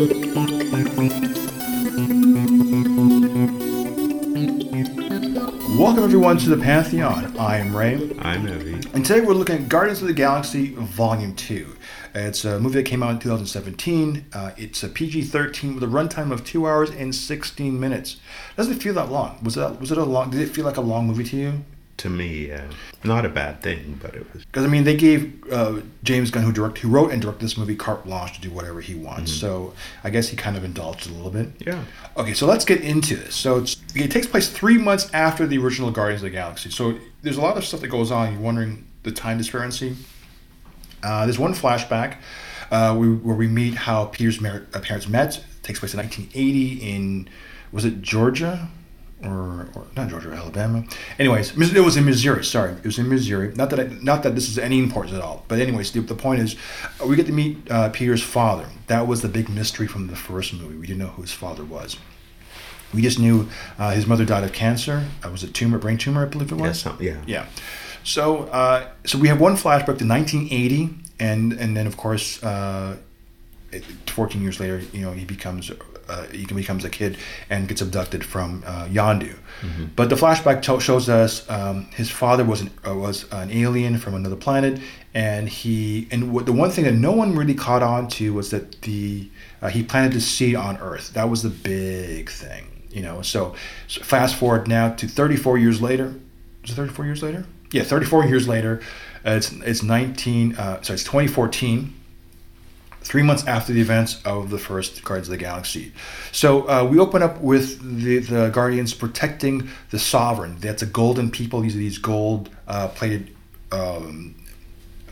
Welcome everyone to the Pantheon. I am Ray. I'm Evy. And today we're looking at Guardians of the Galaxy Volume 2. It's a movie that came out in 2017. Uh, it's a PG-13 with a runtime of 2 hours and 16 minutes. Doesn't it feel that long. Was that was it a long did it feel like a long movie to you? To me, yeah. Not a bad thing, but it was. Because I mean, they gave uh, James Gunn, who direct, who wrote and directed this movie, carte blanche to do whatever he wants. So I guess he kind of indulged a little bit. Yeah. Okay, so let's get into this. So it's, it takes place three months after the original Guardians of the Galaxy. So there's a lot of stuff that goes on. You're wondering the time disparity. Uh, there's one flashback uh, we, where we meet how Peter's mar- uh, parents met. It takes place in 1980 in was it Georgia or, or not Georgia, Alabama. Anyways, it was in Missouri. Sorry, it was in Missouri. Not that I, not that this is any importance at all. But anyways, the, the point is, uh, we get to meet uh, Peter's father. That was the big mystery from the first movie. We didn't know who his father was. We just knew uh, his mother died of cancer. Uh, was it tumor, brain tumor, I believe it was. Yeah, some, yeah. Yeah. So, uh, so we have one flashback to 1980, and and then of course, uh, 14 years later, you know, he becomes uh, he becomes a kid and gets abducted from uh, Yondu. But the flashback shows us um, his father was an, uh, was an alien from another planet, and he and what, the one thing that no one really caught on to was that the uh, he planted the seed on Earth. That was the big thing, you know. So, so fast forward now to 34 years later. Is it 34 years later? Yeah, 34 years later. Uh, it's it's 19. Uh, sorry, it's 2014 three months after the events of the first Guardians of the Galaxy. So uh, we open up with the, the Guardians protecting the Sovereign. That's a golden people. These are these gold uh, plated um,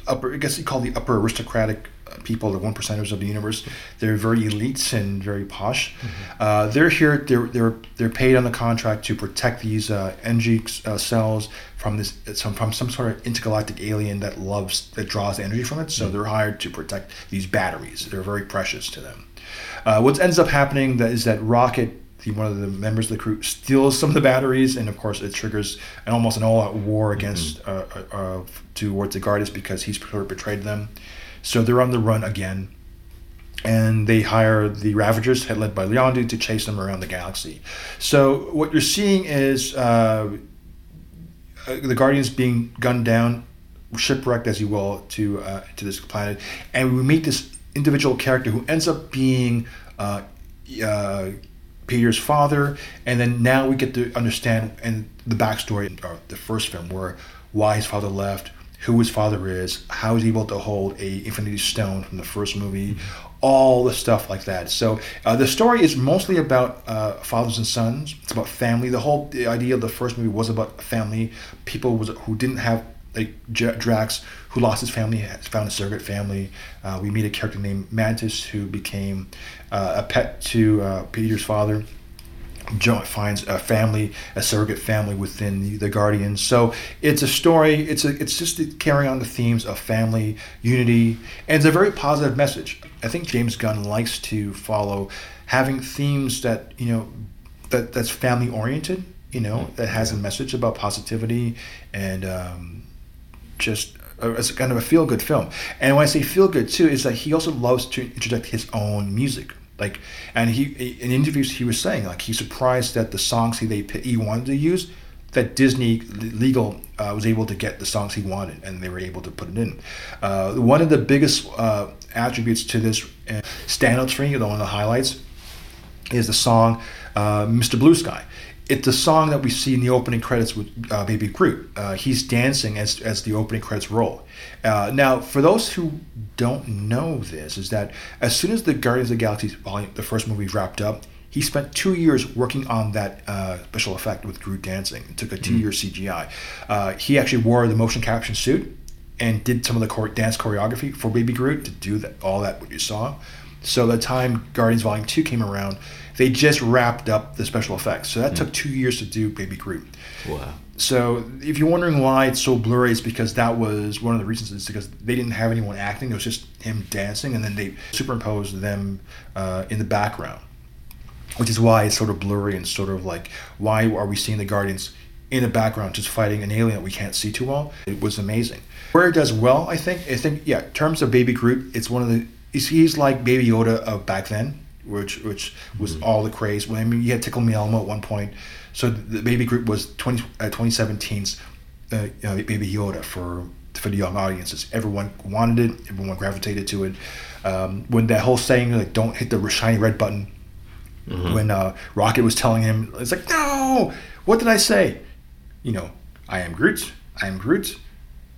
upper, I guess you call the upper aristocratic people, the one percenters of the universe. They're very elites and very posh. Uh, they're here. They're they're they're paid on the contract to protect these uh, energy uh, cells from this some from some sort of intergalactic alien that loves that draws energy from it. So they're hired to protect these batteries. They're very precious to them. Uh, what ends up happening that is that Rocket the, one of the members of the crew steals some of the batteries, and of course it triggers an almost an all-out war against uh, uh, uh, towards the Guardians because he's sort of betrayed them. So they're on the run again, and they hire the Ravagers, led by Yondu, to chase them around the galaxy. So what you're seeing is uh, the Guardians being gunned down, shipwrecked, as you will, to uh, to this planet, and we meet this individual character who ends up being uh, uh, Peter's father, and then now we get to understand and the backstory of the first film, where why his father left, who his father is, how he's able to hold a Infinity Stone from the first movie, all the stuff like that. So uh, the story is mostly about uh, fathers and sons. It's about family. The whole the idea of the first movie was about family. People was who didn't have like Drax, who lost his family, found a surrogate family. Uh, we meet a character named Mantis, who became uh, a pet to uh, Peter's father. Finds a family, a surrogate family within the, the Guardians. So it's a story. It's a. It's just carrying on the themes of family, unity, and it's a very positive message. I think James Gunn likes to follow having themes that you know that that's family oriented. You know that has a message about positivity and um, just it's kind of a feel good film. And when I say feel good too, is that he also loves to interject his own music. Like, and he in interviews he was saying like he's surprised that the songs he they he wanted to use that Disney legal uh, was able to get the songs he wanted and they were able to put it in. Uh, one of the biggest uh, attributes to this uh, standouts for me, one of the highlights, is the song uh, "Mr. Blue Sky." It's the song that we see in the opening credits with uh, Baby Groot. Uh, he's dancing as, as the opening credits roll. Uh, now, for those who don't know this, is that as soon as the Guardians of the Galaxy volume, the first movie wrapped up, he spent two years working on that uh, special effect with Groot dancing. It took a two-year CGI. Uh, he actually wore the motion capture suit and did some of the dance choreography for Baby Groot to do that all that what you saw. So the time Guardians Volume Two came around, they just wrapped up the special effects. So that took two years to do Baby Groot. Wow. So if you're wondering why it's so blurry, it's because that was one of the reasons. Is because they didn't have anyone acting; it was just him dancing, and then they superimposed them uh, in the background, which is why it's sort of blurry and sort of like why are we seeing the Guardians in the background just fighting an alien that we can't see too well? It was amazing. Where it does well, I think, I think yeah, in terms of Baby Groot, it's one of the he's, he's like Baby Yoda of back then which which was all the craze. When I mean, you had Tickle Me Elmo at one point. So the baby Groot was 20, uh, 2017's uh, you know, Baby Yoda for for the young audiences. Everyone wanted it. Everyone gravitated to it. Um, when that whole saying like "Don't hit the shiny red button," when uh, Rocket was telling him, it's like, "No, what did I say?" You know, I am Groot. I am Groot.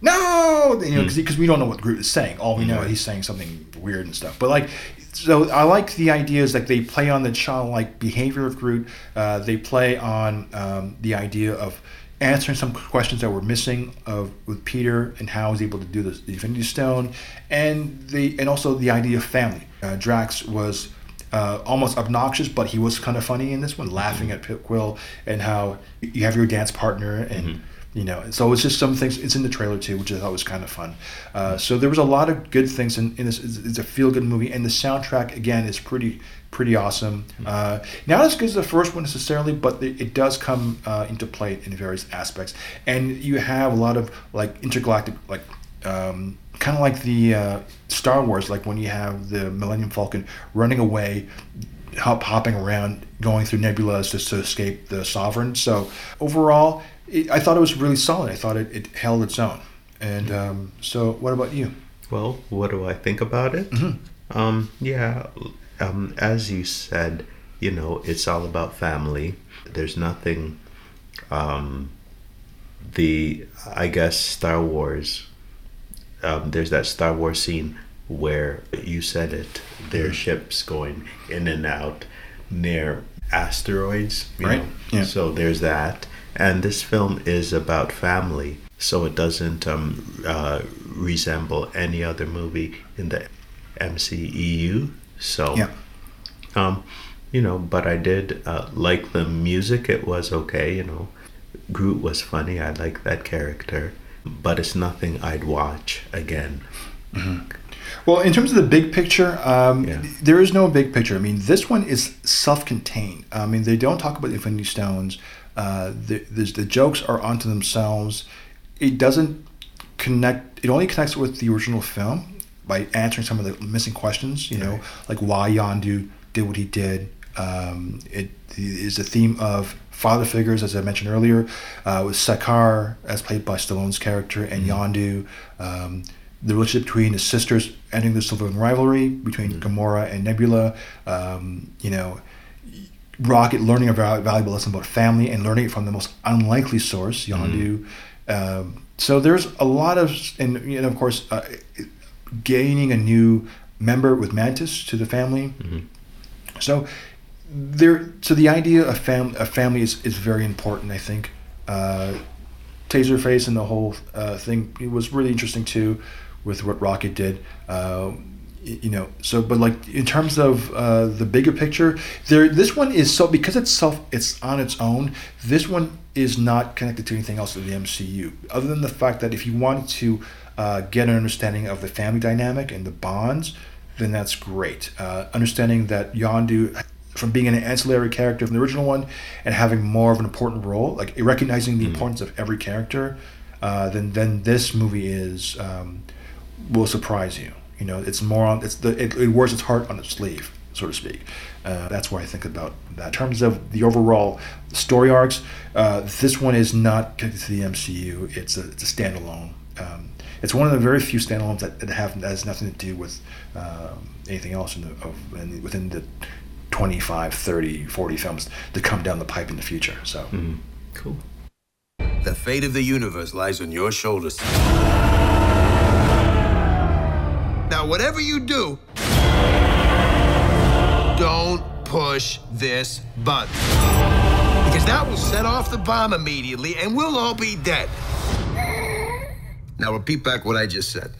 No, you know, because we don't know what Groot is saying. All we know, he's saying something weird and stuff. But like, so I like the ideas like they play on the childlike behavior of Groot. Uh, they play on um, the idea of answering some questions that were missing of with Peter and how he's able to do this, the Infinity Stone, and the and also the idea of family. Uh, Drax was. Uh, almost obnoxious, but he was kind of funny in this one, laughing at Pip Quill and how you have your dance partner and you know so it's just some things it's in the trailer too which i thought was kind of fun. Uh, so there was a lot of good things in, in this it's, a feel good movie and the soundtrack again is pretty pretty awesome. Uh, not as good as the first one necessarily but it, it does come uh, into play in various aspects. And you have a lot of like intergalactic like um, kind of like the uh, Star Wars, like when you have the Millennium Falcon running away, hop, hopping around, going through nebulas just to escape the Sovereign. So overall, it, I thought it was really solid. I thought it, it held its own. And um, so, what about you? Well, what do I think about it? Um, yeah, um, as you said, you know, it's all about family. There's nothing. Um, the I guess Star Wars. Um, there's that Star Wars scene where you said it. Their ships going in and out near asteroids. you Right, know. yeah. So there's that, and this film is about family. So it doesn't um, uh, resemble any other movie in the MCEU. So Yeah. um, you know, but I did uh, like the music. It was okay, you know. Groot was funny. I like that character, but it's nothing I'd watch again. Well, in terms of the big picture, um, Yeah. there is no big picture. I mean, this one is self-contained. I mean, they don't talk about the Infinity Stones. Uh, the, there's, the jokes are onto themselves. It doesn't connect. It only connects with the original film by answering some of the missing questions. You know, Right. like why Yondu did what he did. Um, it is a theme of father figures, as I mentioned earlier, uh, with Stakar, as played by Stallone's character, and Yondu. Um, the relationship between the sisters ending the sibling rivalry between Gamora and Nebula. Um, you know, Rocket learning a valuable lesson about family and learning it from the most unlikely source, Yondu. Um, so there's a lot of, and know, of course, uh, gaining a new member with Mantis to the family. So there, so the idea of fam, a family is, is very important. I think. Uh, Taserface and the whole uh, thing it was really interesting too, with what Rocket did. Uh, you know, so but like in terms of uh, the bigger picture, there this one is so because it's self, it's on its own. This one is not connected to anything else in the MCU, other than the fact that if you wanted to uh, get an understanding of the family dynamic and the bonds, then that's great. Uh, understanding that Yondu, from being an ancillary character from the original one and having more of an important role, like recognizing the importance of every character, uh, then then this movie is um, will surprise you. You know, it's more on it's the it, it wears its heart on its sleeve, so to speak. Uh, that's why I think about that. In terms of the overall story arcs, uh, this one is not connected to the MCU. It's a it's a standalone. Um, it's one of the very few standalones that, that have that has nothing to do with um, anything else in the of, in, within the 25, 30, 40 films to come down the pipe in the future. So Cool. The fate of the universe lies on your shoulders. Now, whatever you do, don't push this button. Because that will set off the bomb immediately and we'll all be dead. Now, repeat back what I just said.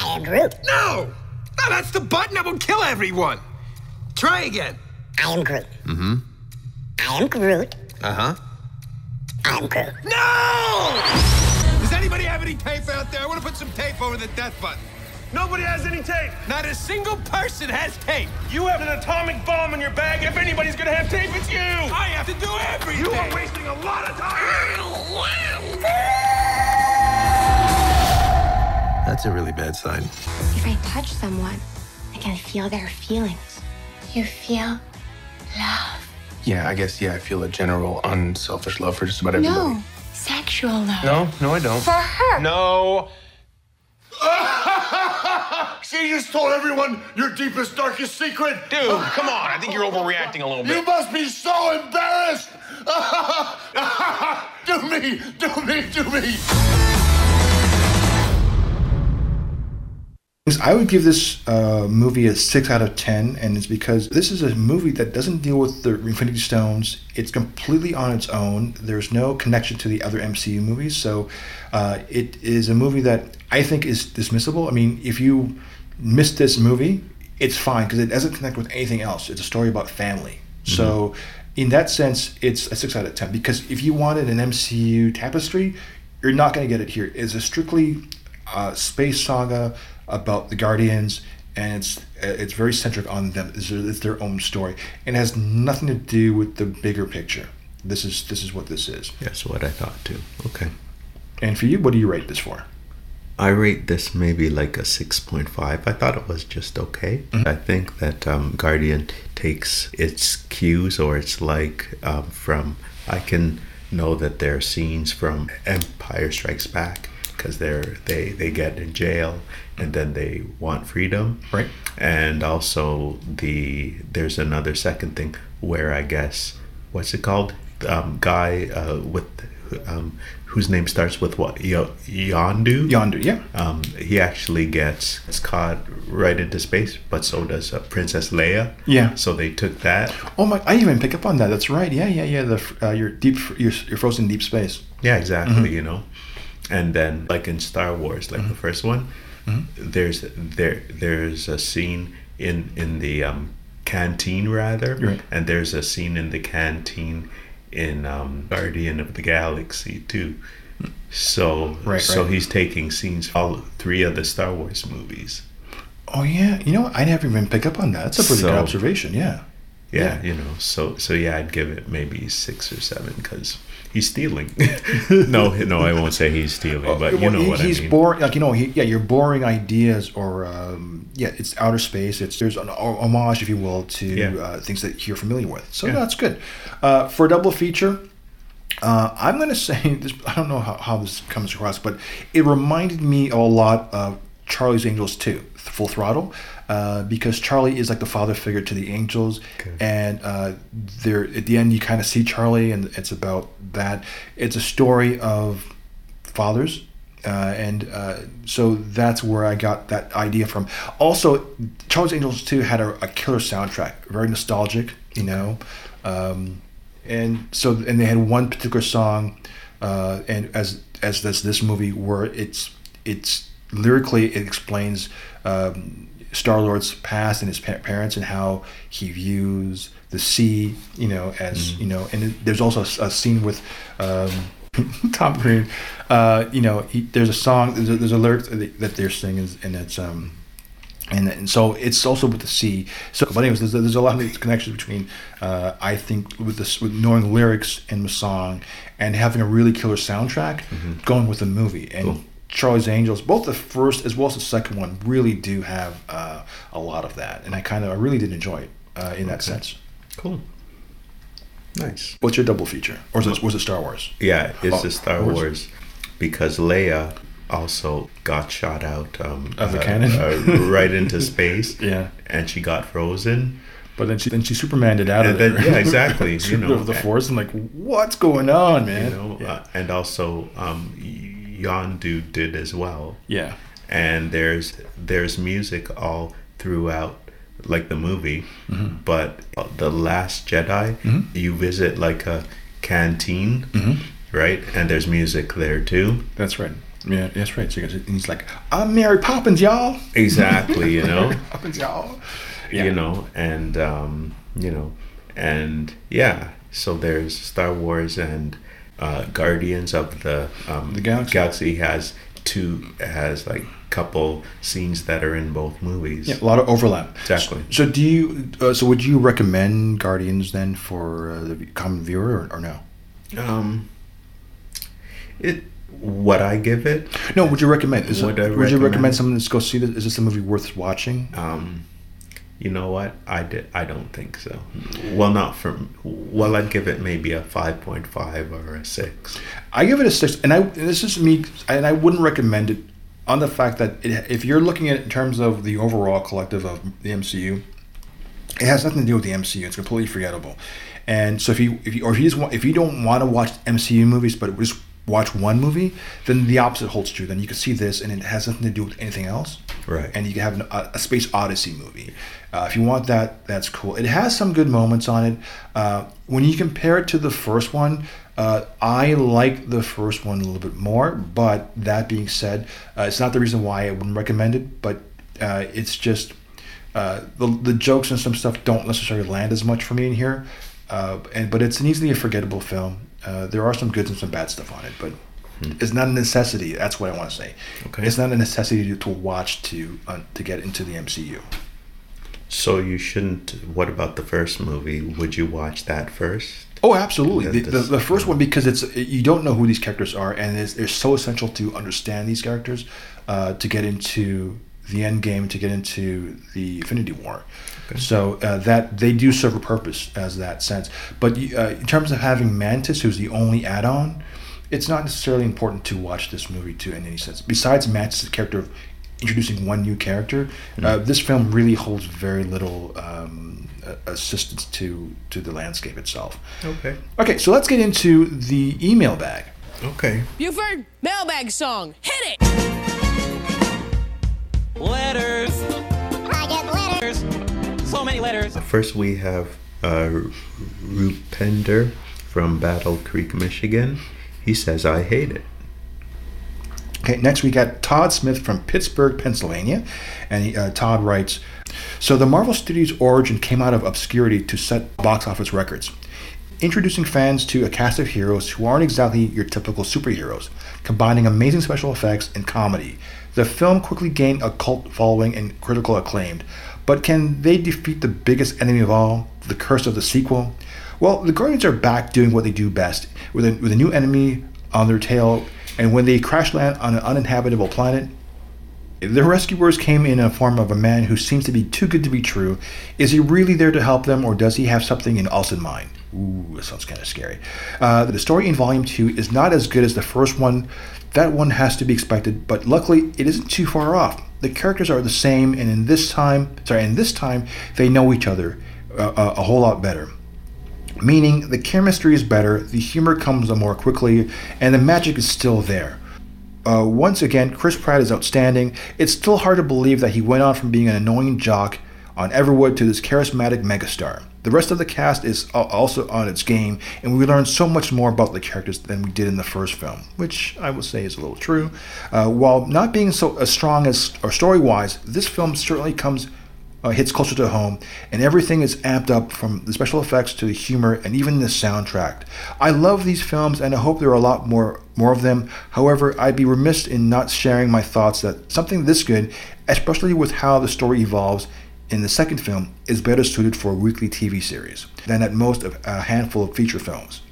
I am Groot. No! No, that's the button that will kill everyone. Try again. I am Groot. Mm-hmm. I am Groot. Uh huh. I am Groot. No! Does anybody have any tape out there? I want to put some tape over the death button. Nobody has any tape. Not a single person has tape. You have an atomic bomb in your bag. If anybody's gonna have tape, it's you. I have to do everything. You are wasting a lot of time. That's a really bad sign. If I touch someone, I can feel their feelings. You feel love. Yeah, I guess, yeah, I feel a general unselfish love for just about everybody. No, sexual love. No, no, I don't. For her. No. she just told everyone your deepest, darkest secret. Dude, come on. I think you're overreacting a little bit. You must be so embarrassed. do me, do me, do me. I would give this uh, movie a six out of ten, and it's because this is a movie that doesn't deal with the Infinity Stones. It's completely on its own. There's no connection to the other MCU movies, so uh, it is a movie that I think is dismissible. I mean, if you miss this movie, it's fine because it doesn't connect with anything else. It's a story about family. So, in that sense, it's a six out of ten. Because if you wanted an MCU tapestry, you're not going to get it here. It's a strictly uh, space saga about the Guardians, and it's it's very centric on them. It's, it's their own story, and it has nothing to do with the bigger picture. This is this is what this is. That's what I thought too. Okay. And for you, what do you rate this for? I rate this maybe like a 6.5. I thought it was just okay. I think that um, Guardian takes its cues or it's like um, from, I can know that there are scenes from Empire Strikes Back because they're they they get in jail and then they want freedom Right. and also the there's another second thing where I guess what's it called um, guy uh, with um, whose name starts with what Yo- Yondu Yondu, yeah. um, he actually gets, caught right into space, but so does uh, Princess Leia. Yeah. So they took that. Oh my! I even pick up on that. That's right. Yeah, yeah, yeah. The uh, your deep, your, your frozen deep space. Yeah, exactly. You know, and then like in Star Wars, like the first one, there's there there's a scene in in the um, canteen rather, Right. and there's a scene in the canteen in um, Guardian of the Galaxy too. So Right, so right. he's taking scenes all three of the Star Wars movies. Oh yeah. You know? I never even pick up on that. That's a pretty good observation. Yeah. Yeah, Yeah. you know so so yeah i'd give it maybe six or seven because he's stealing no no i won't say he's stealing but you Well, know he- what he's i mean boring. Like you know, he, yeah, you're boring ideas, or um, yeah, it's outer space. It's there's an homage, if you will, to Yeah. uh, things that you're familiar with. So Yeah. that's good. Uh, for a double feature, uh, I'm going to say this. I don't know how, how this comes across, but it reminded me a lot of Charlie's Angels 2, Full Throttle, uh, because Charlie is like the father figure to the Angels, and uh, there at the end you kind of see Charlie, and it's about that. It's a story of fathers. Uh, and uh, so that's where I got that idea from. Also, Charlie's Angels 2 had a, a killer soundtrack, very nostalgic, you know. Um, and so, and they had one particular song, uh, and as as this this movie where it's it's lyrically it explains um, Star Lord's past and his pa- parents and how he views the sea, you know, as you know. And it- there's also a scene with um, Tom Green. Uh, you know, he, there's a song, there's a, there's a lyric that they're singing, and it's um, and, and so it's also with the sea. So, but anyways, there's, there's a lot of connections between, uh, I think, with this with knowing lyrics in the song and having a really killer soundtrack going with the movie. And Charlie's Angels, both the first as well as the second one, really do have uh, a lot of that. And I kind of, I really did enjoy it uh, in that sense. cool nice What's your double feature, or was it, was it Star Wars? yeah it's Oh, the star Wars. wars because leia also got shot out um, Of the uh, cannon? uh, right into space Yeah. and she got frozen But then she then she Supermaned it out of then- there. yeah, exactly, you know. the force. I'm like, what's going on, man? you know yeah. uh, and also um yondu did as well yeah. and there's there's music all throughout like the movie Mm-hmm. but the last jedi you visit like a canteen Mm-hmm. right and there's music there too That's right. Yeah, that's right. So he goes- and he's like, I'm Mary Poppins, y'all. exactly you know Poppins, y'all. you know and um you know and yeah so there's star wars and uh guardians of the um The Galaxy. galaxy has two has like couple scenes that are in both movies Yeah, a lot of overlap. Exactly. So, do you? Uh, so, would you recommend Guardians then for uh, the common viewer, or, or no? Um, it what I give it. No, would you recommend? Is it, Would I would you recommend recommend? someone to go see this? Is this a movie worth watching? Um, You know what? I did. I don't think so. Well, not from. Well, I'd give it maybe a five point five or a six. I give it a six, and I this is me, and I wouldn't recommend it on the fact that it, if you're looking at it in terms of the overall collective of the MCU, it has nothing to do with the MCU. It's completely forgettable. And so if you if you or if you just want, if you don't want to watch MCU movies, but just watch one movie, then the opposite holds true. Then you can see this, and it has nothing to do with anything else. Right. And you can have an, a, a space odyssey movie. Uh, if you want that, that's cool. It has some good moments on it. Uh, when you compare it to the first one, uh, I like the first one a little bit more. But that being said, uh, it's not the reason why I wouldn't recommend it. But uh, it's just uh, the the jokes and some stuff don't necessarily land as much for me in here. Uh, and but it's an easily forgettable film. Uh, there are some goods and some bad stuff on it, but it's not a necessity. That's what I want to say. Okay. It's not a necessity to, to watch to uh, to get into the MCU. So you shouldn't. What about the first movie? Would you watch that first? Oh, absolutely. The, the, the first one because it's you don't know who these characters are, and it's, it's so essential to understand these characters uh, to get into the end game, to get into the Infinity War. So uh, that they do serve a purpose as that sense. But uh, in terms of having Mantis, who's the only add-on, it's not necessarily important to watch this movie to in any sense. Besides Mantis' character of introducing one new character, uh, this film really holds very little um, assistance to to the landscape itself. Okay. Okay, so let's get into the email bag. Okay. Buford, mailbag song. Hit it! Letters. I get letters. So many letters. First, we have uh, Rupender from Battle Creek, Michigan. He says, "I hate it." Okay, next we got Todd Smith from Pittsburgh, Pennsylvania, and uh, Todd writes, "So the Marvel Studios' origin came out of obscurity to set box office records." Introducing fans to a cast of heroes who aren't exactly your typical superheroes, combining amazing special effects and comedy. The film quickly gained a cult following and critical acclaim. But can they defeat the biggest enemy of all, the curse of the sequel? Well, the Guardians are back doing what they do best, with a, with a new enemy on their tail, and when they crash land on an uninhabitable planet, the rescuers came in a form of a man who seems to be too good to be true. Is he really there to help them, or does he have something in else in mind? Ooh, that sounds kind of scary. Uh, the story in Volume 2 is not as good as the first one. That one has to be expected, but luckily it isn't too far off. The characters are the same, and in this time, sorry, in this time, they know each other uh, a, a whole lot better meaning the chemistry is better, the humor comes more quickly, and the magic is still there. Uh, once again, Chris Pratt is outstanding. It's still hard to believe that he went on from being an annoying jock on Everwood to this charismatic megastar. The rest of the cast is also on its game, and we learn so much more about the characters than we did in the first film, which I would say is a little true. Uh, while not being so as strong as or story-wise, this film certainly comes uh, hits closer to home, and everything is amped up from the special effects to the humor and even the soundtrack. I love these films, and I hope there are a lot more more of them. However, I'd be remiss in not sharing my thoughts that something this good, especially with how the story evolves in the second film, is better suited for a weekly TV series than at most a handful of feature films.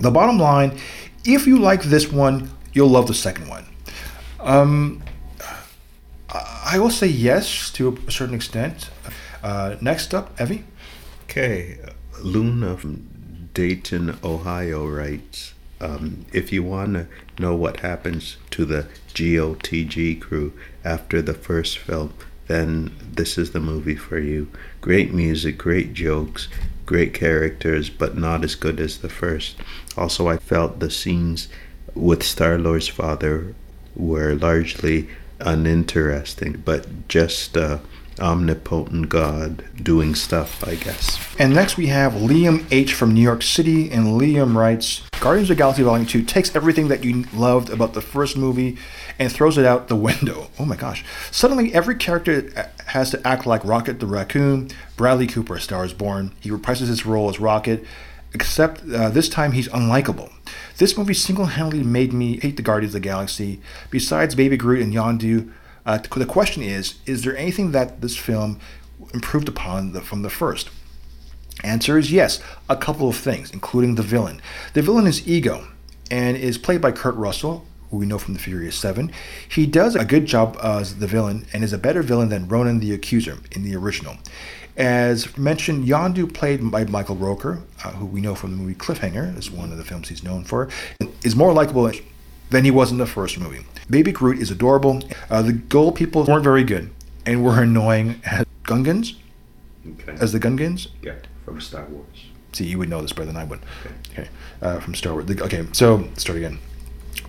The bottom line, if you like this one, you'll love the second one. Um, I will say yes to a certain extent. Uh, next up, Evy. Okay, Luna from Dayton, Ohio writes um, If you want to know what happens to the GOTG crew after the first film, then this is the movie for you. Great music, great jokes, great characters, but not as good as the first. Also, I felt the scenes with Star Lord's father were largely uninteresting, but just uh, omnipotent God doing stuff, I guess. And next we have Liam H. from New York City, and Liam writes Guardians of Galaxy Volume 2 takes everything that you loved about the first movie and throws it out the window. Oh my gosh. Suddenly, every character has to act like Rocket the Raccoon. Bradley Cooper, Star is Born. He reprises his role as Rocket, except uh, this time he's unlikable. This movie single handedly made me hate the Guardians of the Galaxy. Besides Baby Groot and Yondu, uh, the question is is there anything that this film improved upon the, from the first? Answer is yes, a couple of things, including the villain. The villain is Ego and is played by Kurt Russell, who we know from the Furious Seven. He does a good job as the villain and is a better villain than Ronan the Accuser in the original. As mentioned, Yondu, played by Michael Rooker, uh, who we know from the movie Cliffhanger, is one of the films he's known for, is more likable than he was in the first movie. Baby Groot is adorable. Uh, the Gold people weren't very good and were annoying as Gungans. Okay. As the Gungans? Yeah, from Star Wars. See, you would know this better than I would. Okay. okay. Uh, from Star Wars. The, okay, so start again.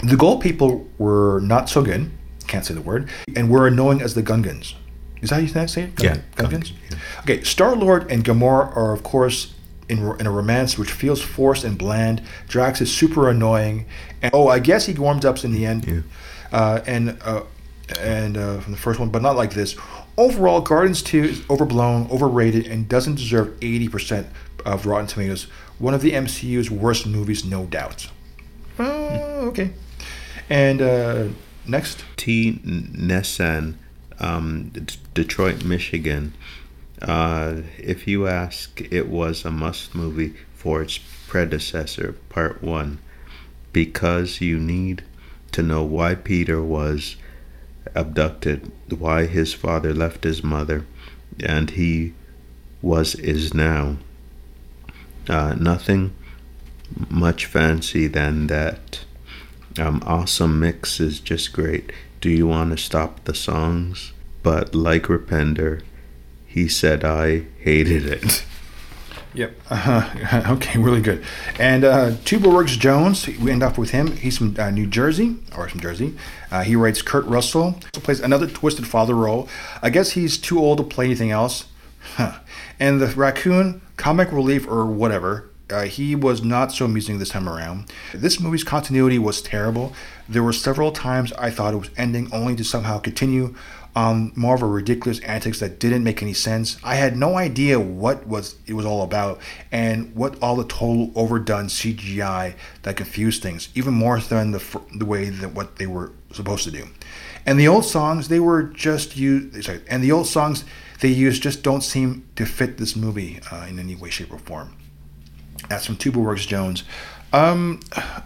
The Gold people were not so good. Can't say the word. And were annoying as the Gungans. Is that how you say it? Yeah. Gungans? Yeah. Okay, Star Lord and Gamora are, of course, in, in a romance which feels forced and bland. Drax is super annoying. And, oh, I guess he warms up in the end. Yeah. Uh, and uh, and uh, from the first one, but not like this. Overall, Guardians 2 is overblown, overrated, and doesn't deserve 80% of Rotten Tomatoes. One of the MCU's worst movies, no doubt. Oh, okay. And uh, next. T. Nessan, um, D- Detroit, Michigan. Uh, if you ask, it was a must movie for its predecessor, Part 1, because you need to know why Peter was abducted, why his father left his mother, and he was is now. Uh, nothing much fancy than that. Um, awesome mix is just great. Do you want to stop the songs? But like Repender, he said I hated it. Yep. Uh, okay, really good. And uh, Tuba Works Jones, we end up with him. He's from uh, New Jersey, or from Jersey. Uh, he writes Kurt Russell. Plays another twisted father role. I guess he's too old to play anything else. Huh. And the raccoon, comic relief or whatever, uh, he was not so amusing this time around. This movie's continuity was terrible. There were several times I thought it was ending only to somehow continue on more of a ridiculous antics that didn't make any sense. I had no idea what was it was all about and what all the total overdone CGI that confused things, even more than the the way that what they were supposed to do. And the old songs they were just used. Sorry, and the old songs they used just don't seem to fit this movie uh, in any way, shape, or form. That's from Tuba Works Jones. Um,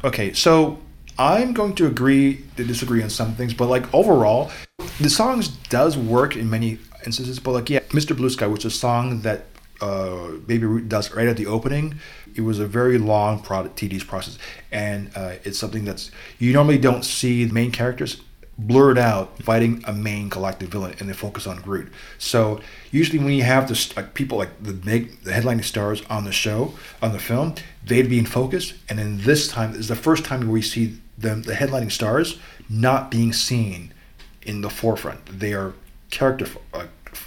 okay, so I'm going to agree to disagree on some things, but like overall, the songs does work in many instances. But like, yeah, Mr. Blue Sky, which is a song that uh, Baby Groot does right at the opening, it was a very long, product, tedious process, and uh, it's something that's you normally don't see the main characters blurred out fighting a main galactic villain and they focus on Groot. So usually when you have the like people like the big the headlining stars on the show on the film, they'd be in focus. And then this time is the first time where we see them the headlining stars not being seen in the forefront. They are character uh,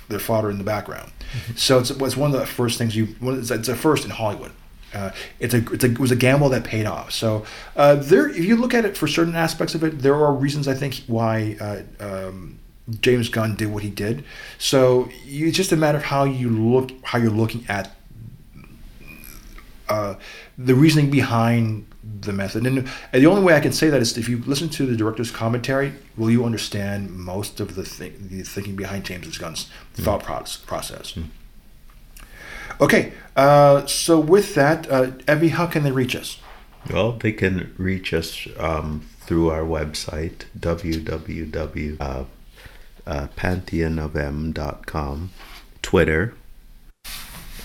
their fodder in the background. Mm-hmm. So it's, it's one of the first things you it's a first in Hollywood. Uh, it's a, it's a, it was a gamble that paid off. So uh, there, if you look at it for certain aspects of it, there are reasons I think why uh, um, James Gunn did what he did. So you, it's just a matter of how you look, how you're looking at uh, the reasoning behind the method. And, and, the only way I can say that is if you listen to the director's commentary, will you understand most of the, th- the thinking behind James Gunn's mm. thought process. Mm. Okay, uh, so with that, uh, Evy, how can they reach us? Well, they can reach us um, through our website, www.pantheonofm.com, Twitter,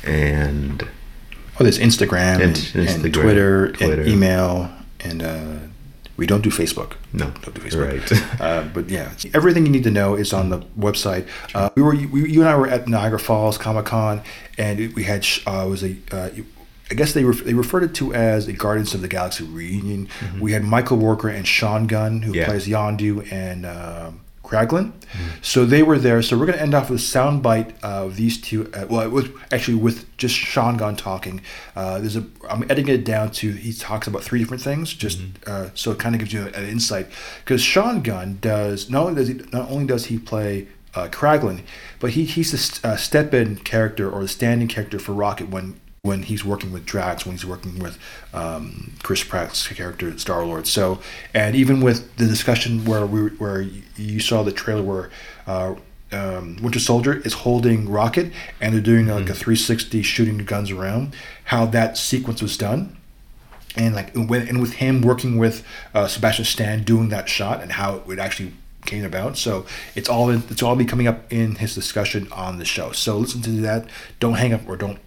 and... Oh, there's Instagram, and, Instagram, and Twitter, Twitter, and email, and uh, we don't do Facebook. No, don't do Facebook. Right. uh, but yeah, everything you need to know is on the website. Uh, we were, we, you and I were at Niagara Falls Comic Con, and we had uh, was a. Uh, I guess they ref- they referred it to as a Guardians of the Galaxy reunion. Mm-hmm. We had Michael Walker and Sean Gunn, who yeah. plays Yondu, and um, Kraglin. Mm-hmm. So they were there. So we're going to end off with a soundbite of these two. Uh, well, it was actually with just Sean Gunn talking. Uh, there's a. I'm editing it down to he talks about three different things, just mm-hmm. uh, so it kind of gives you an insight. Because Sean Gunn does not only does he not only does he play uh, Kraglin, but he he's the uh, step-in character or the standing character for Rocket when when he's working with Drax, when he's working with um, Chris Pratt's character Star Lord. So, and even with the discussion where we where you saw the trailer where uh, um, Winter Soldier is holding Rocket and they're doing like a 360 shooting guns around, how that sequence was done. and like when, and with him working with uh, Sebastian Stan doing that shot and how it actually came about. So it's all in, it's all be coming up in his discussion on the show. So listen to that. Don't hang up or don't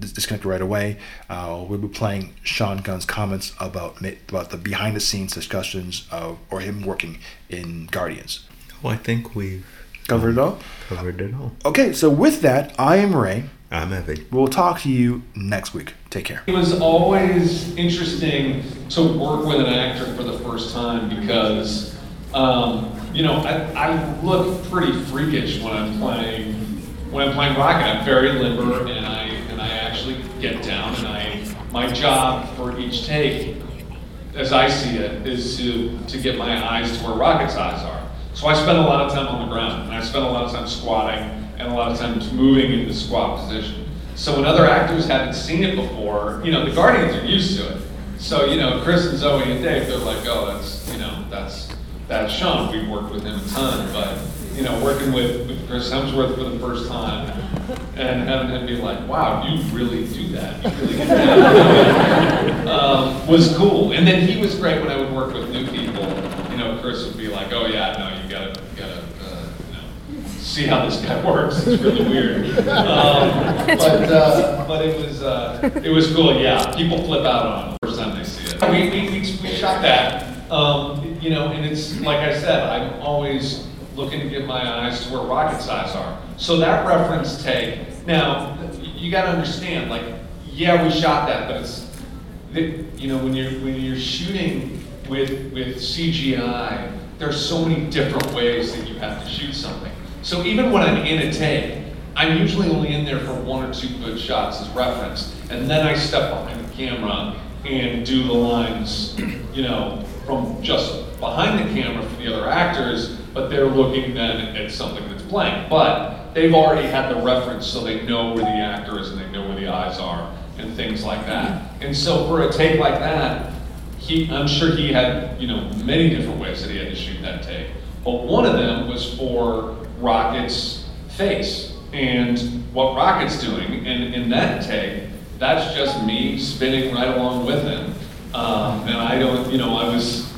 dis- disconnect right away. Uh, we'll be playing Sean Gunn's comments about about the behind the scenes discussions of or him working in Guardians. Well, I think we've Covered it all. covered it all. Okay, so with that, I am Ray. I'm Evy. We'll talk to you next week. Take care. It was always interesting to work with an actor for the first time because, um, you know, I, I look pretty freakish when I'm playing when I'm playing Rocket. I'm very limber and I and I actually get down and I my job for each take, as I see it, is to to get my eyes to where Rocket's eyes are. So I spend a lot of time on the ground and I spend a lot of time squatting and a lot of times moving in the squat position. So when other actors haven't seen it before, you know, the Guardians are used to it. So, you know, Chris and Zoe and Dave, they're like, oh, that's, you know, that's, that's Sean. We've worked with him a ton. But, you know, working with, with Chris Hemsworth for the first time and having him be like, wow, you really do that. You really get that. um, was cool. And then he was great when I would work with new people. You know, Chris would be like, oh, yeah, no, you gotta, you gotta, uh, you know, see how this guy works. It's really weird. Um, but uh, but it was uh, it was cool. Yeah, people flip out on it the first time they see it. We we, we, we shot that. Um, you know, and it's like I said, I'm always looking to get my eyes to where Rocket's eyes are. So that reference take. Now, you got to understand, like, yeah, we shot that, but it's you know when you're when you're shooting with with CGI, there's so many different ways that you have to shoot something. So even when I'm in a take, I'm usually only in there for one or two good shots as reference, and then I step behind the camera and do the lines, you know, from just behind the camera for the other actors, but they're looking then at something that's blank. But they've already had the reference, so they know where the actor is and they know where the eyes are and things like that. And so for a take like that, he, I'm sure he had, you know, many different ways that he had to shoot that take. But one of them was for Rocket's face and what Rocket's doing. And in that take, that's just me spinning right along with him. Um, and I don't, you know, I was,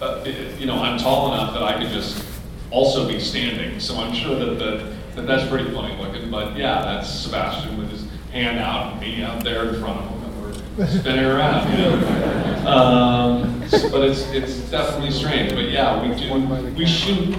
uh, you know, I'm tall enough that I could just also be standing. So I'm sure that, the, that that's pretty funny looking. But yeah, that's Sebastian with his hand out and me out there in front of him. And we're spinning around, you know. Um, but it's, it's definitely strange. But yeah, we do, we shoot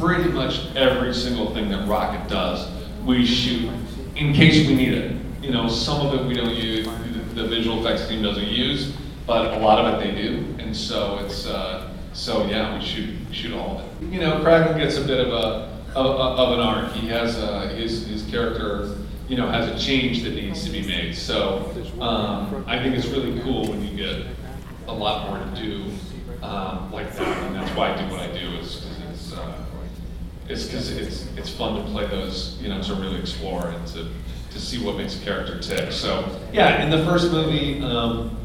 pretty much every single thing that Rocket does. We shoot in case we need it. You know, some of it we don't use, the visual effects team doesn't use, but a lot of it they do. And so it's, uh, so yeah, we shoot, shoot all of it. You know, Kraglin gets a bit of a, of, of an arc. He has a, his, his character, you know, has a change that needs to be made. So um, I think it's really cool when you get a lot more to do um, like that, and that's why I do what I do is it's uh, it's because it's it's fun to play those, you know, to really explore and to to see what makes a character tick. So yeah, in the first movie, um,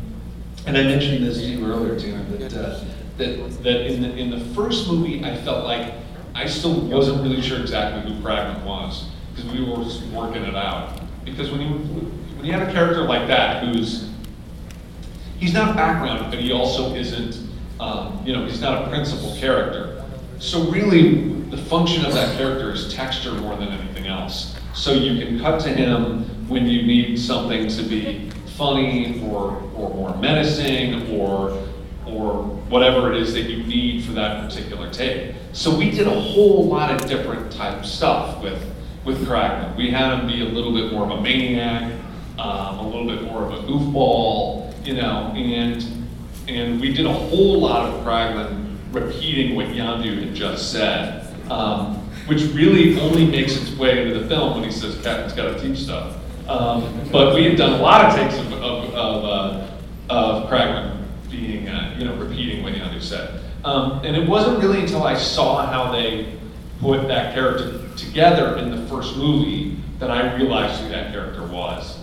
and I mentioned this to you earlier, Tina, that uh, that that in the in the first movie, I felt like I still wasn't really sure exactly who Kraglin was because we were working it out. Because when you when you have a character like that who's he's not background, but he also isn't, um, you know, he's not a principal character. So really, the function of that character is texture more than anything else. So you can cut to him when you need something to be funny or, or more menacing or, or whatever it is that you need for that particular take. So we did a whole lot of different type stuff with, with Kraglin. We had him be a little bit more of a maniac, um, a little bit more of a goofball, you know, and and we did a whole lot of Kraglin repeating what Yondu had just said, um, which really only makes its way into the film when he says Captain's got to teach stuff. Um, but we had done a lot of takes of of, of, uh, of Kraglin being, uh, you know, repeating what Yondu said. Um, and it wasn't really until I saw how they put that character together in the first movie that I realized who that character was.